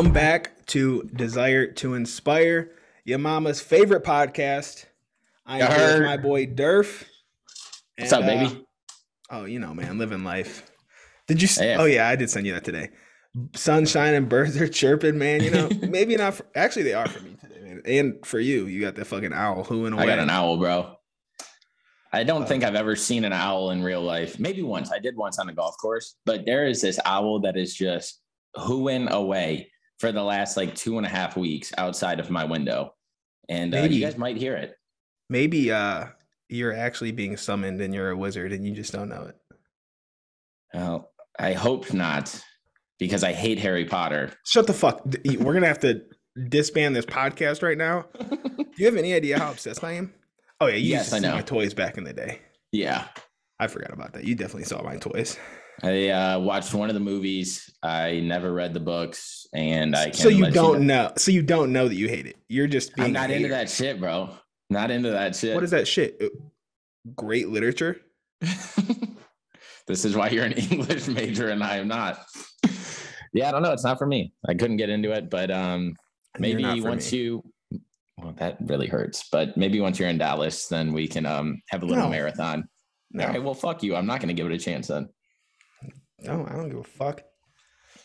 Welcome back to Desire to Inspire, your mama's favorite podcast. I'm here with my boy Derf. What's And, up, uh, baby? oh, you know, man, living life. Did you? Oh yeah, I did send you that today. Sunshine and birds are chirping, man. You know, maybe not. For, actually, they are for me today, man. And for you, you got that fucking owl hooing away. I got an owl, bro. I don't Uh, think I've ever seen an owl in real life. Maybe once. I did once on a golf course, but there is this owl that is just hooing away for the last like two and a half weeks outside of my window. And uh, you guys might hear it. Maybe uh, you're actually being summoned and you're a wizard and you just don't know it. Well, I hope not, because I hate Harry Potter. Shut the fuck. We're gonna have to disband this podcast right now. Do you have any idea how obsessed I am? Oh yeah, you Yes, used to I know. my toys back in the day. yeah. I forgot about that. You definitely saw my toys. I uh, watched one of the movies. I never read the books, and I so you don't know. know. So you don't know that you hate it. You're just being. I'm not into that shit, bro. Not into that shit. What is that shit? Uh, Great literature. this is why you're an English major and I am not. Yeah, I don't know. It's not for me. I couldn't get into it, but um, maybe once me. you, well, that really hurts. But maybe once you're in Dallas, then we can um have a little No. marathon. No, All right, well, fuck you. I'm not going to give it a chance then. No, I don't give a fuck.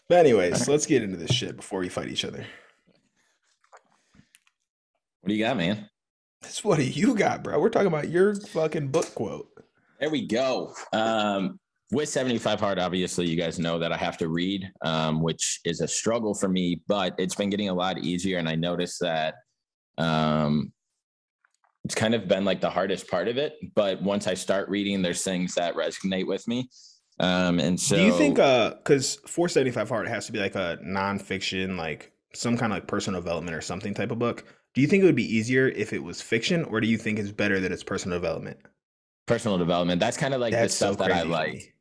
But anyways, let's get into this shit before we fight each other. What do you got, man? That's what do you got, bro? We're talking about your fucking book quote. There we go. Um, with 75 hard, obviously, you guys know that I have to read, um, which is a struggle for me, but it's been getting a lot easier. And I noticed that um, it's kind of been like the hardest part of it. But once I start reading, there's things that resonate with me. Um, and so, Do you think uh because 475 hard has to be like a nonfiction, like some kind of like personal development or something type of book? Do you think it would be easier if it was fiction, or do you think it's better that it's personal development? personal development, that's kind of like the That's so stuff that I like.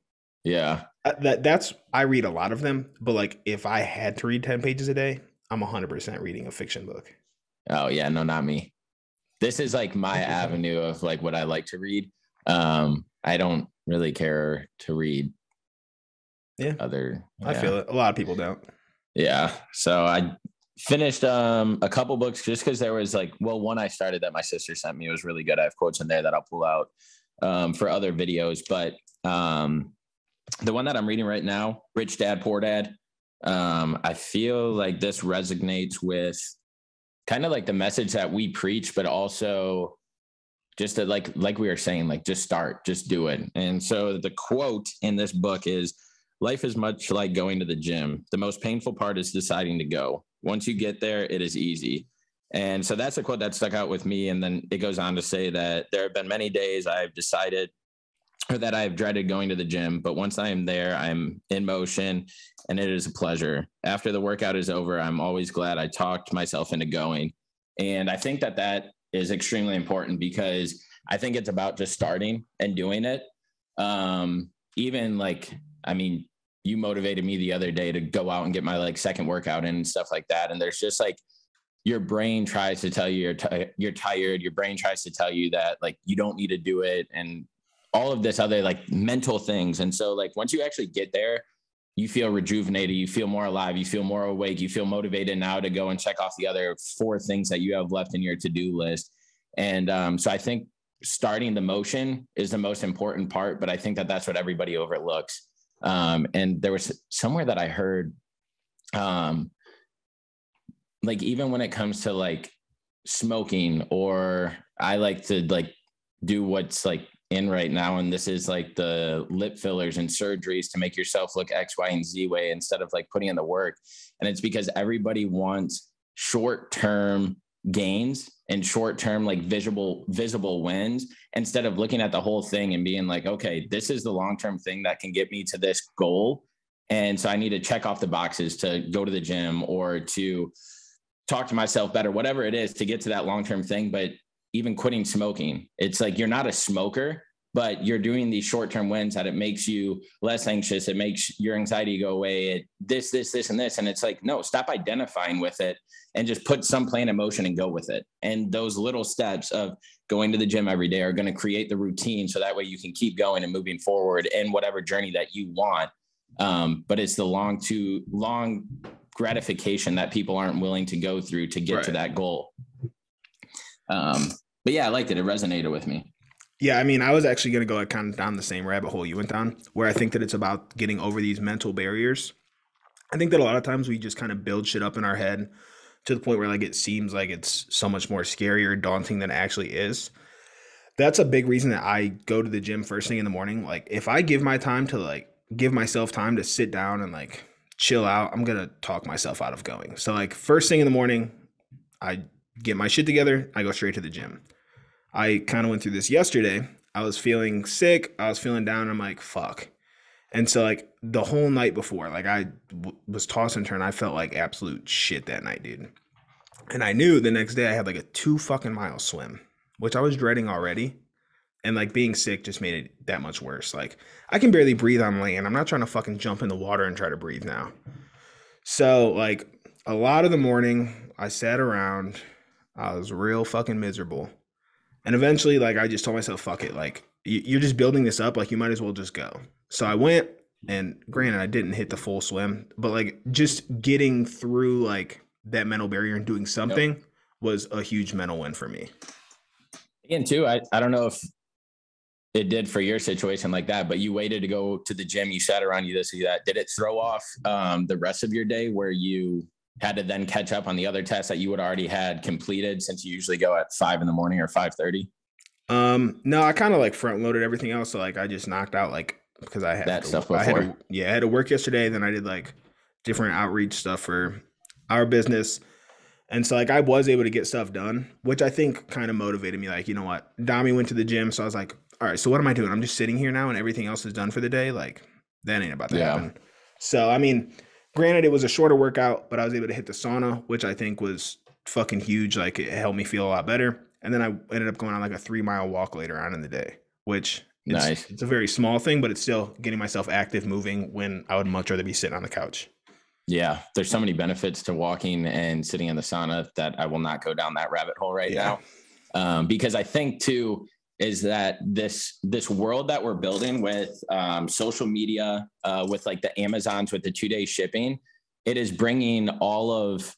Yeah. Uh, that that's I read a lot of them, but like if I had to read 10 pages a day, I'm 100% reading a fiction book. Oh yeah, no, not me. This is like my avenue of like what I like to read. Um, I don't really care to read. Yeah. Other. I feel it. A lot of people don't. Yeah. So I finished um a couple books just because there was like well one I started that my sister sent me was really good. I have quotes in there that I'll pull out um for other videos, but um the one that I'm reading right now, Rich Dad Poor Dad. Um, I feel like this resonates with kind of like the message that we preach, but also just that like like we were saying, like just start, just do it. And so the quote in this book is life is much like going to the gym. The most painful part is deciding to go. Once you get there, it is easy. And so that's a quote that stuck out with me. And then it goes on to say that there have been many days I've decided or that I've dreaded going to the gym, but once I am there, I'm in motion and it is a pleasure. After the workout is over, I'm always glad I talked myself into going. And I think that that is extremely important because I think it's about just starting and doing it. Um, even like, I mean, you motivated me the other day to go out and get my like second workout in and stuff like that. And there's just like your brain tries to tell you you're, ti you're tired. Your brain tries to tell you that like you don't need to do it and all of this other like mental things. And so like once you actually get there, you feel rejuvenated, you feel more alive, you feel more awake, you feel motivated now to go and check off the other four things that you have left in your to-do list. And um, so I think starting the motion is the most important part, but I think that that's what everybody overlooks. Um, and there was somewhere that I heard, um, like even when it comes to like smoking, or I like to like do what's like in right now, and this is like the lip fillers and surgeries to make yourself look X, Y, and Z way instead of like putting in the work. And it's because everybody wants short term gains and short term like visible visible wins instead of looking at the whole thing and being like okay this is the long term thing that can get me to this goal and so i need to check off the boxes to go to the gym or to talk to myself better whatever it is to get to that long term thing but even quitting smoking it's like you're not a smoker but you're doing these short-term wins that it makes you less anxious it makes your anxiety go away it this this this and this and it's like no stop identifying with it and just put some plan in motion and go with it and those little steps of going to the gym every day are going to create the routine so that way you can keep going and moving forward in whatever journey that you want um, but it's the long to long gratification that people aren't willing to go through to get Right. to that goal. Um, but yeah, I liked it. It resonated with me. Yeah, I mean, I was actually going to go kind of down the same rabbit hole you went down, where I think that it's about getting over these mental barriers. I think that a lot of times we just kind of build shit up in our head to the point where like it seems like it's so much more scary or daunting than it actually is. That's a big reason that I go to the gym first thing in the morning. Like if I give my time to like give myself time to sit down and like chill out, I'm going to talk myself out of going. So like first thing in the morning, I get my shit together, I go straight to the gym. I kind of went through this yesterday. I was feeling sick. I was feeling down. I'm like, fuck. And so, like, the whole night before, like, I w- was tossing and turn. I felt like absolute shit that night, dude. And I knew the next day I had like a two fucking mile swim, which I was dreading already. And like being sick just made it that much worse. Like, I can barely breathe on land. I'm not trying to fucking jump in the water and try to breathe now. So, like, a lot of the morning, I sat around. I was real fucking miserable. And eventually, like, I just told myself, fuck it. Like, you're just building this up. Like, you might as well just go. So I went, and granted, I didn't hit the full swim, but like, just getting through like that mental barrier and doing something was a huge mental win for me. Again, too, I, I don't know if it did for your situation like that, but you waited to go to the gym, you sat around, you this, you that. Did it throw off um, the rest of your day where you had to then catch up on the other tests that you would already had completed since you usually go at five in the morning or five thirty? Um, no, I kind of like front loaded everything else. So like, I just knocked out like because I had That to- stuff I had to- before. yeah, I had to work yesterday. Then I did like different outreach stuff for our business. And so like I was able to get stuff done, which I think kind of motivated me. Like, you know what? Dami went to the gym. So I was like, all right, so what am I doing? I'm just sitting here now and everything else is done for the day. Like, that ain't about to Yeah. happen. So I mean, granted, it was a shorter workout, but I was able to hit the sauna, which I think was fucking huge. Like it helped me feel a lot better. And then I ended up going on like a three mile walk later on in the day, which it's, Nice. it's a very small thing, but it's still getting myself active, moving when I would much rather be sitting on the couch. Yeah, there's so many benefits to walking and sitting in the sauna that I will not go down that rabbit hole right Yeah. now. Um, because I think too is that this this world that we're building with um, social media, uh, with like the Amazons with the two day shipping, it is bringing all of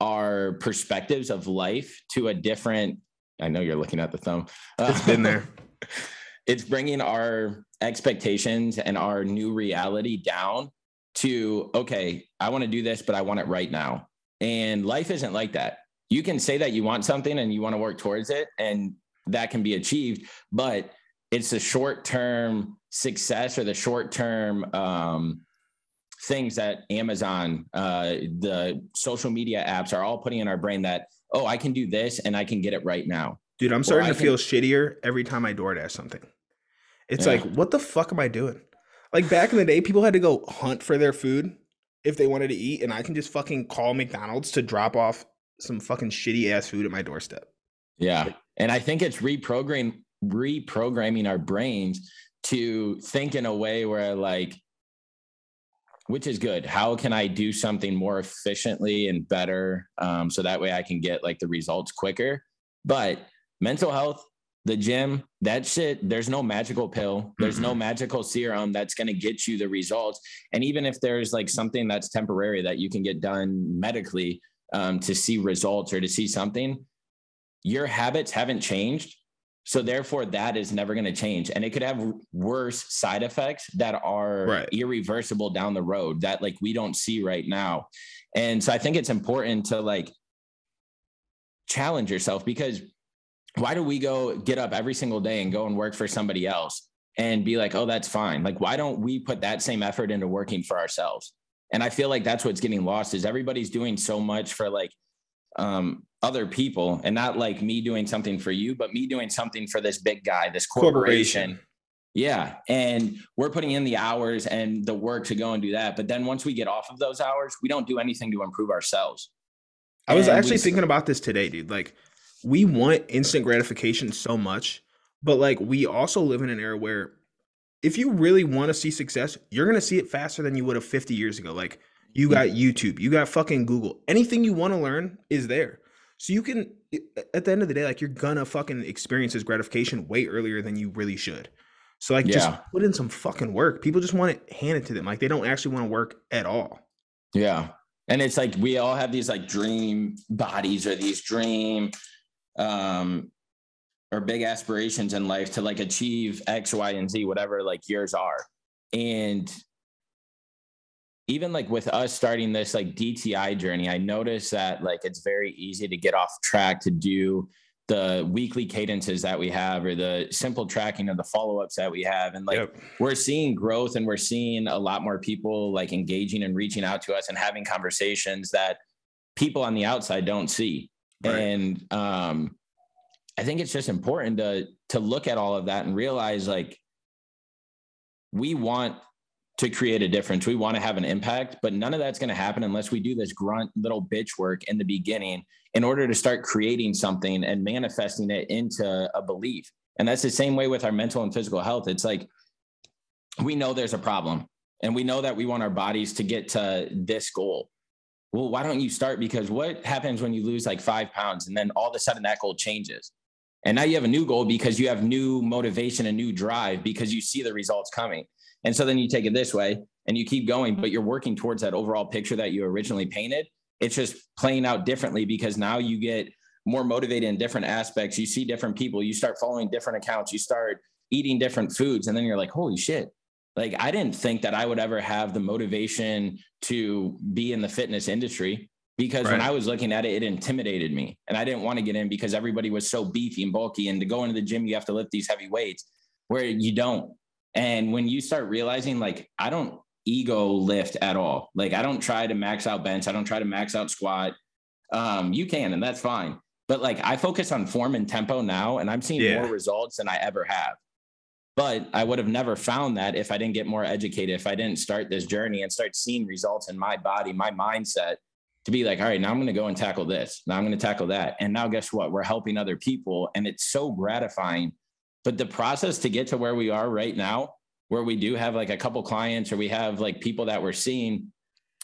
our perspectives of life to a different. I know you're looking at the thumb. It's been there. it's bringing our expectations and our new reality down to okay i want to do this but i want it right now and life isn't like that you can say that you want something and you want to work towards it and that can be achieved but it's the short term success or the short term um, things that amazon uh, the social media apps are all putting in our brain that oh i can do this and i can get it right now Dude, I'm starting to feel shittier every time I DoorDash something. It's Yeah. like, what the fuck am I doing? Like back in the day, people had to go hunt for their food if they wanted to eat, and I can just fucking call McDonald's to drop off some fucking shitty ass food at my doorstep. Yeah. And I think it's reprogramming reprogramming our brains to think in a way where like which is good. How can I do something more efficiently and better um, so that way I can get like the results quicker? But mental health, the gym, that shit, there's no magical pill. There's no magical serum that's going to get you the results. And even if there's like something that's temporary that you can get done medically um, to see results or to see something, your habits haven't changed. So therefore, that is never going to change, and it could have worse side effects that are Right. irreversible down the road that like we don't see right now. And so I think it's important to like challenge yourself because why do we go get up every single day and go and work for somebody else and be like, oh, that's fine? Like, why don't we put that same effort into working for ourselves? And I feel like that's what's getting lost is everybody's doing so much for like um, other people and not like me doing something for you, but me doing something for this big guy, this corporation. Yeah. And we're putting in the hours and the work to go and do that. But then once we get off of those hours, we don't do anything to improve ourselves. I was And actually s- thinking about this today, dude. Like, we want instant gratification so much, but like, we also live in an era where if you really want to see success, you're going to see it faster than you would have 50 years ago. Like, you got YouTube, you got fucking Google. Anything you want to learn is there. So you can, at the end of the day, like, you're to fucking experience this gratification way earlier than you really should. So, like, just put in some fucking work. People just want it handed to them. Like, they don't actually want to work at all. Yeah. And it's like we all have these like dream bodies or these dream um or big aspirations in life to like achieve X, Y, and Z, whatever like yours are. And even like with us starting this like DTI journey, I noticed that like it's very easy to get off track to do the weekly cadences that we have or the simple tracking of the follow-ups that we have and like yep. we're seeing growth and we're seeing a lot more people like engaging and reaching out to us and having conversations that people on the outside don't see right. and um i think it's just important to to look at all of that and realize like we want to create a difference. We want to have an impact, but none of that's going to happen unless we do this grunt little bitch work in the beginning in order to start creating something and manifesting it into a belief. And that's the same way with our mental and physical health. It's like we know there's a problem and we know that we want our bodies to get to this goal. Well, why don't you start? Because what happens when you lose like five pounds and then all of a sudden that goal changes? And now you have a new goal because you have new motivation and new drive because you see the results coming. And so then you take it this way and you keep going, but you're working towards that overall picture that you originally painted. It's just playing out differently because now you get more motivated in different aspects. You see different people, you start following different accounts, you start eating different foods, and then you're like, holy shit. Like, I didn't think that I would ever have the motivation to be in the fitness industry because right. when I was looking at it, it intimidated me. And I didn't want to get in because everybody was so beefy and bulky. And to go into the gym, you have to lift these heavy weights where you don't. And when you start realizing, like, I don't ego lift at all, like, I don't try to max out bench, I don't try to max out squat. Um, you can, and that's fine. But like, I focus on form and tempo now, and I'm seeing yeah. more results than I ever have. But I would have never found that if I didn't get more educated, if I didn't start this journey and start seeing results in my body, my mindset to be like, all right, now I'm going to go and tackle this. Now I'm going to tackle that. And now guess what? We're helping other people. And it's so gratifying but the process to get to where we are right now, where we do have like a couple clients or we have like people that we're seeing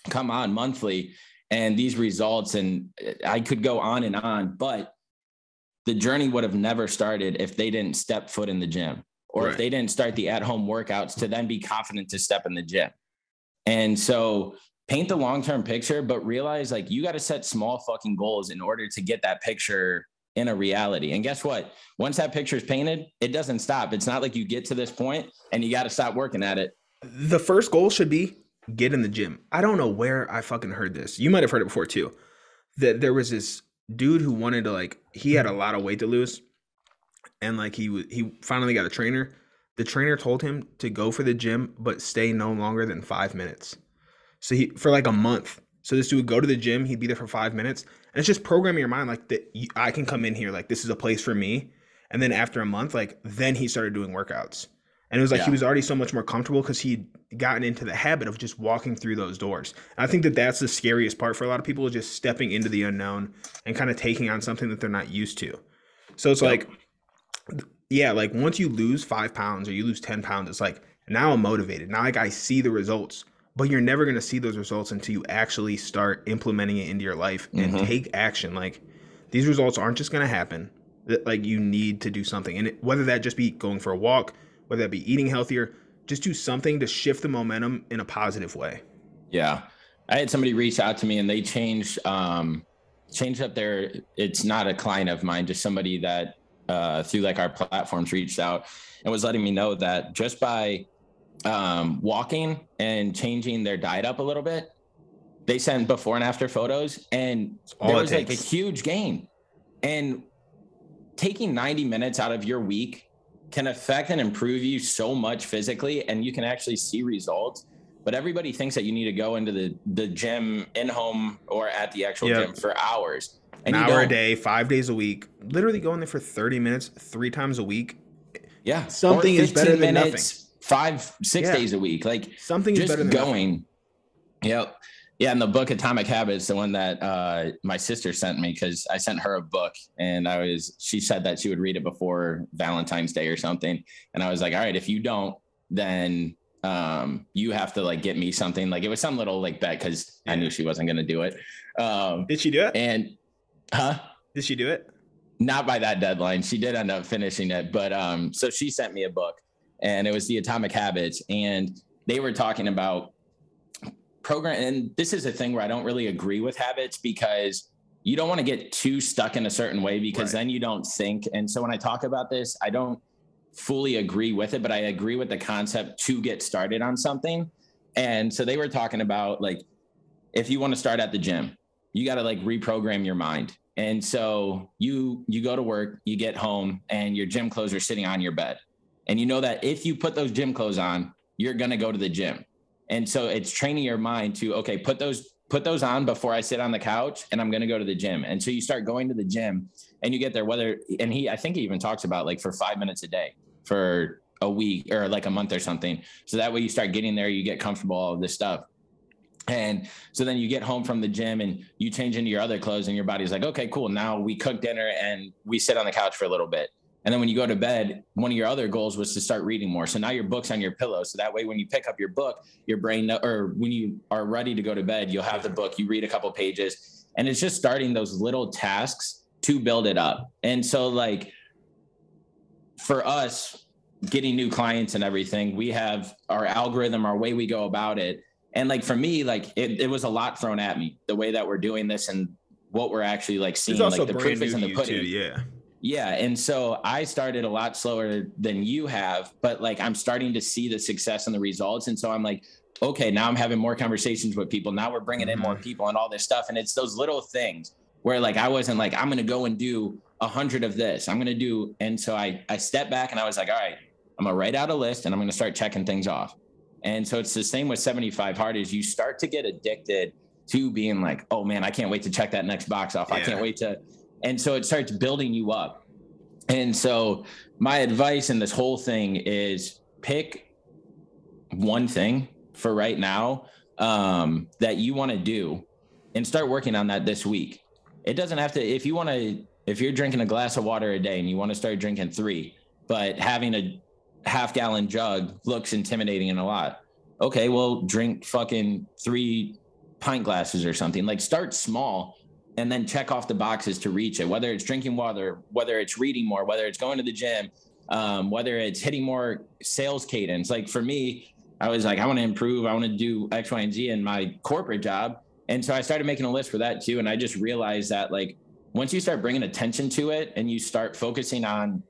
come on monthly and these results, and uh, I could go on and on, but the journey would have never started if they didn't step foot in the gym or right. if they didn't start the at home workouts to then be confident to step in the gym. And so paint the long term picture, but realize like you got to set small fucking goals in order to get that picture in a reality. And guess what? Once that picture is painted, it doesn't stop. It's not like you get to this point and you got to stop working at it. The first goal should be get in the gym. I don't know where I fucking heard this. You might have heard it before too. That there was this dude who wanted to like he had a lot of weight to lose and like he was he finally got a trainer. The trainer told him to go for the gym but stay no longer than 5 minutes. So he for like a month. So this dude would go to the gym, he'd be there for 5 minutes and it's just programming your mind like that I can come in here like this is a place for me. And then after a month, like then he started doing workouts. And it was like yeah. he was already so much more comfortable because he'd gotten into the habit of just walking through those doors. And I think that that's the scariest part for a lot of people is just stepping into the unknown and kind of taking on something that they're not used to. So it's yep. like, yeah, like once you lose five pounds or you lose 10 pounds, it's like now I'm motivated. Now, like I see the results but you're never going to see those results until you actually start implementing it into your life and mm-hmm. take action. Like these results aren't just going to happen like you need to do something. And whether that just be going for a walk whether that be eating healthier just do something to shift the momentum in a positive way. Yeah. I had somebody reach out to me and they changed um changed up their it's not a client of mine just somebody that uh through like our platforms reached out and was letting me know that just by um, walking and changing their diet up a little bit. They sent before and after photos, and there was like a huge gain. And taking 90 minutes out of your week can affect and improve you so much physically, and you can actually see results. But everybody thinks that you need to go into the, the gym in home or at the actual yep. gym for hours. And An hour a day, five days a week, literally going there for 30 minutes, three times a week. Yeah. Something is better than minutes, nothing five, six yeah. days a week. Like something just better going. Yep. Yeah, and the book Atomic Habits, the one that uh, my sister sent me, because I sent her a book, and I was she said that she would read it before Valentine's Day or something, and I was like, all right, if you don't, then um, you have to like get me something. Like it was some little like bet because I knew she wasn't gonna do it. Um, Did she do it? And huh? Did she do it? Not by that deadline. She did end up finishing it, but um, so she sent me a book and it was the Atomic Habits, and they were talking about program and this is a thing where I don't really agree with habits because you don't want to get too stuck in a certain way because right. then you don't think. And so when I talk about this, I don't fully agree with it, but I agree with the concept to get started on something. And so they were talking about like if you want to start at the gym, you got to like reprogram your mind. And so you you go to work, you get home and your gym clothes are sitting on your bed. And you know that if you put those gym clothes on, you're going to go to the gym. And so it's training your mind to okay, put those put those on before I sit on the couch and I'm going to go to the gym. And so you start going to the gym and you get there whether and he I think he even talks about like for 5 minutes a day for a week or like a month or something. So that way you start getting there, you get comfortable all of this stuff. And so then you get home from the gym and you change into your other clothes and your body's like, okay, cool. Now we cook dinner and we sit on the couch for a little bit. And then when you go to bed, one of your other goals was to start reading more. So now your book's on your pillow. So that way, when you pick up your book, your brain, or when you are ready to go to bed, you'll have the book, you read a couple pages, and it's just starting those little tasks to build it up. And so, like, for us, getting new clients and everything, we have our algorithm, our way we go about it. And like for me, like it, it was a lot thrown at me the way that we're doing this and what we're actually like seeing. Like the proof is in the pudding. Too, yeah. Yeah. And so I started a lot slower than you have, but like I'm starting to see the success and the results. And so I'm like, okay, now I'm having more conversations with people. Now we're bringing in more mm-hmm. people and all this stuff. And it's those little things where like I wasn't like, I'm going to go and do a hundred of this. I'm going to do. And so I, I stepped back and I was like, all right, I'm going to write out a list and I'm going to start checking things off. And so it's the same with 75 hard is you start to get addicted to being like, oh man, I can't wait to check that next box off. Yeah. I can't wait to and so it starts building you up. And so my advice in this whole thing is pick one thing for right now um, that you want to do and start working on that this week. It doesn't have to, if you want to, if you're drinking a glass of water a day and you want to start drinking three, but having a half gallon jug looks intimidating and a lot. Okay, well, drink fucking three pint glasses or something. Like start small and then check off the boxes to reach it, whether it's drinking water, whether it's reading more, whether it's going to the gym, um, whether it's hitting more sales cadence. Like for me, I was like, I want to improve. I want to do X, Y, and Z in my corporate job. And so I started making a list for that too. And I just realized that like once you start bringing attention to it and you start focusing on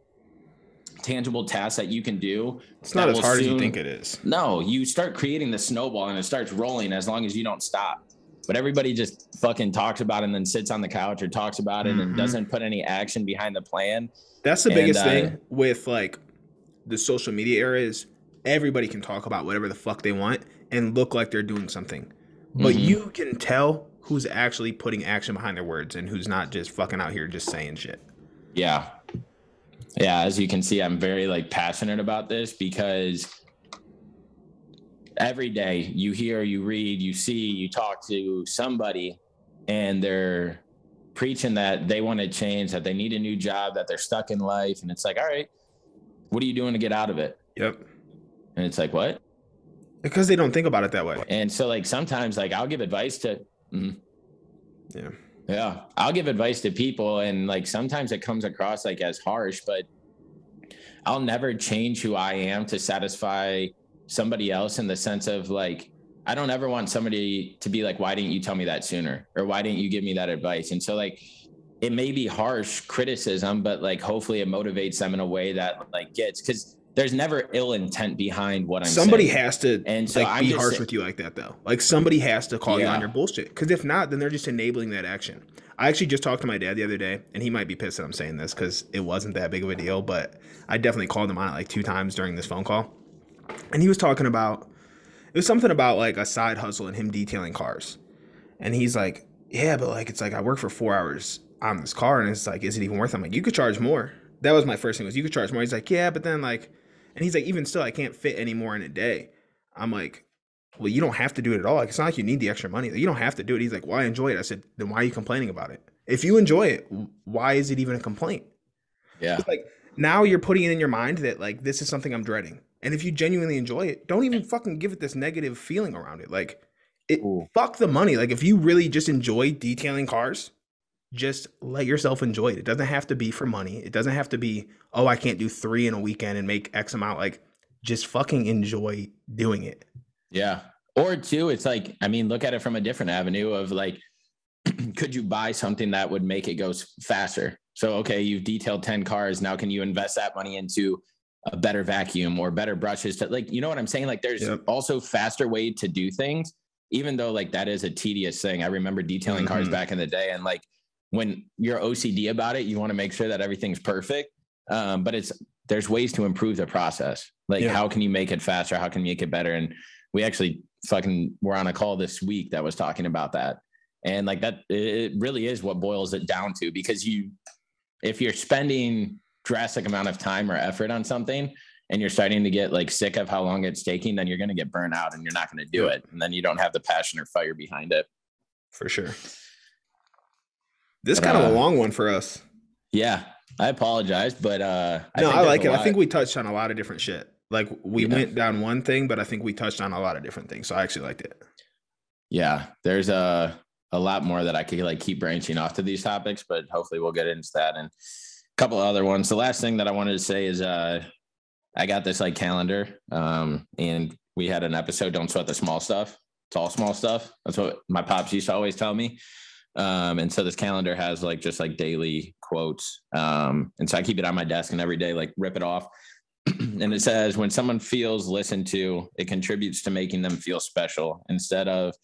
tangible tasks that you can do, it's not as hard soon, as you think it is. No, you start creating the snowball and it starts rolling as long as you don't stop but everybody just fucking talks about it and then sits on the couch or talks about it mm-hmm. and doesn't put any action behind the plan. That's the and, biggest uh, thing with like the social media era is everybody can talk about whatever the fuck they want and look like they're doing something. But mm-hmm. you can tell who's actually putting action behind their words and who's not just fucking out here just saying shit. Yeah. Yeah, as you can see, I'm very like passionate about this because every day you hear, you read, you see, you talk to somebody and they're preaching that they want to change, that they need a new job, that they're stuck in life. And it's like, all right, what are you doing to get out of it? Yep. And it's like, what? Because they don't think about it that way. And so, like, sometimes, like, I'll give advice to, mm-hmm. yeah. Yeah. I'll give advice to people. And, like, sometimes it comes across like as harsh, but I'll never change who I am to satisfy somebody else in the sense of like I don't ever want somebody to be like, why didn't you tell me that sooner? Or why didn't you give me that advice? And so like it may be harsh criticism, but like hopefully it motivates them in a way that like gets because there's never ill intent behind what I'm somebody saying. has to and so like, be harsh with you like that though. Like somebody has to call yeah. you on your bullshit. Because if not, then they're just enabling that action. I actually just talked to my dad the other day, and he might be pissed that I'm saying this because it wasn't that big of a deal, but I definitely called him on it like two times during this phone call and he was talking about it was something about like a side hustle and him detailing cars. And he's like, Yeah, but like it's like I work for four hours on this car and it's like, is it even worth it? I'm like, you could charge more. That was my first thing was you could charge more. He's like, Yeah, but then like and he's like, even still, I can't fit any more in a day. I'm like, Well, you don't have to do it at all. Like it's not like you need the extra money. you don't have to do it. He's like, Why well, enjoy it? I said, Then why are you complaining about it? If you enjoy it, why is it even a complaint? Yeah. It's like now you're putting it in your mind that like this is something I'm dreading. And if you genuinely enjoy it, don't even eh. fucking give it this negative feeling around it. Like it Ooh. fuck the money. Like if you really just enjoy detailing cars, just let yourself enjoy it. It doesn't have to be for money. It doesn't have to be, oh, I can't do three in a weekend and make X amount. Like just fucking enjoy doing it. Yeah. Or two, it's like, I mean, look at it from a different avenue of like, could you buy something that would make it go faster? So, okay, you've detailed 10 cars. Now, can you invest that money into a better vacuum or better brushes to like, you know what I'm saying? Like, there's yep. also faster way to do things, even though like that is a tedious thing. I remember detailing mm-hmm. cars back in the day and like when you're OCD about it, you want to make sure that everything's perfect. Um, but it's there's ways to improve the process. Like, yeah. how can you make it faster? How can you make it better? And we actually fucking were on a call this week that was talking about that. And like that, it really is what boils it down to because you, if you're spending drastic amount of time or effort on something and you're starting to get like sick of how long it's taking, then you're going to get burnt out and you're not going to do it. And then you don't have the passion or fire behind it. For sure. This kind uh, of a long one for us. Yeah. I apologize, but uh I no, I like it. Lot. I think we touched on a lot of different shit. Like we went down one thing, but I think we touched on a lot of different things. So I actually liked it. Yeah, there's a a lot more that I could like keep branching off to these topics, but hopefully we'll get into that and couple of other ones. The last thing that I wanted to say is uh I got this like calendar um and we had an episode don't sweat the small stuff. It's all small stuff. That's what my pops used to always tell me. Um, and so this calendar has like just like daily quotes. Um, and so I keep it on my desk and every day, like rip it off. and it says, when someone feels listened to, it contributes to making them feel special instead of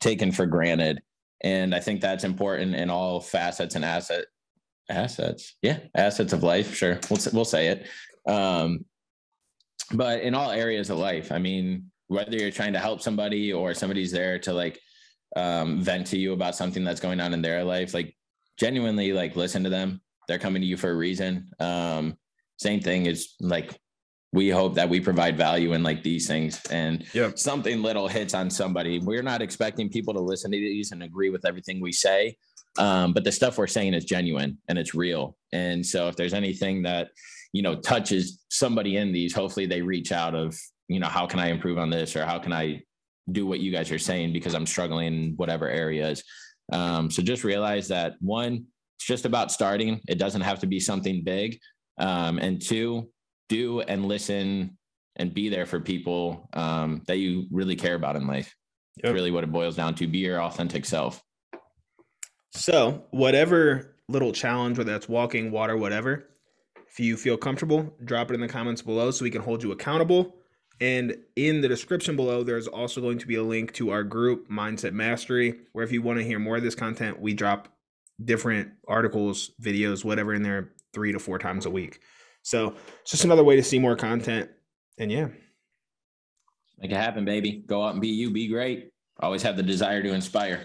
taken for granted. And I think that's important in all facets and asset assets. Yeah. Assets of life. Sure. We'll, we'll say it. Um, but in all areas of life, I mean, whether you're trying to help somebody or somebody's there to like um, vent to you about something that's going on in their life, like genuinely like listen to them. They're coming to you for a reason. Um, same thing is like we hope that we provide value in like these things and yep. something little hits on somebody. We're not expecting people to listen to these and agree with everything we say. Um, but the stuff we're saying is genuine and it's real. And so if there's anything that, you know, touches somebody in these, hopefully they reach out of, you know, how can I improve on this or how can I do what you guys are saying because I'm struggling in whatever areas. Um, so just realize that one, it's just about starting. It doesn't have to be something big. Um, and two, do and listen and be there for people um, that you really care about in life. Yep. really what it boils down to. Be your authentic self. So, whatever little challenge, whether that's walking, water, whatever, if you feel comfortable, drop it in the comments below so we can hold you accountable. And in the description below, there's also going to be a link to our group, Mindset Mastery, where if you want to hear more of this content, we drop different articles, videos, whatever in there three to four times a week. So it's just another way to see more content. And yeah. Make it happen, baby. Go out and be you, be great. Always have the desire to inspire.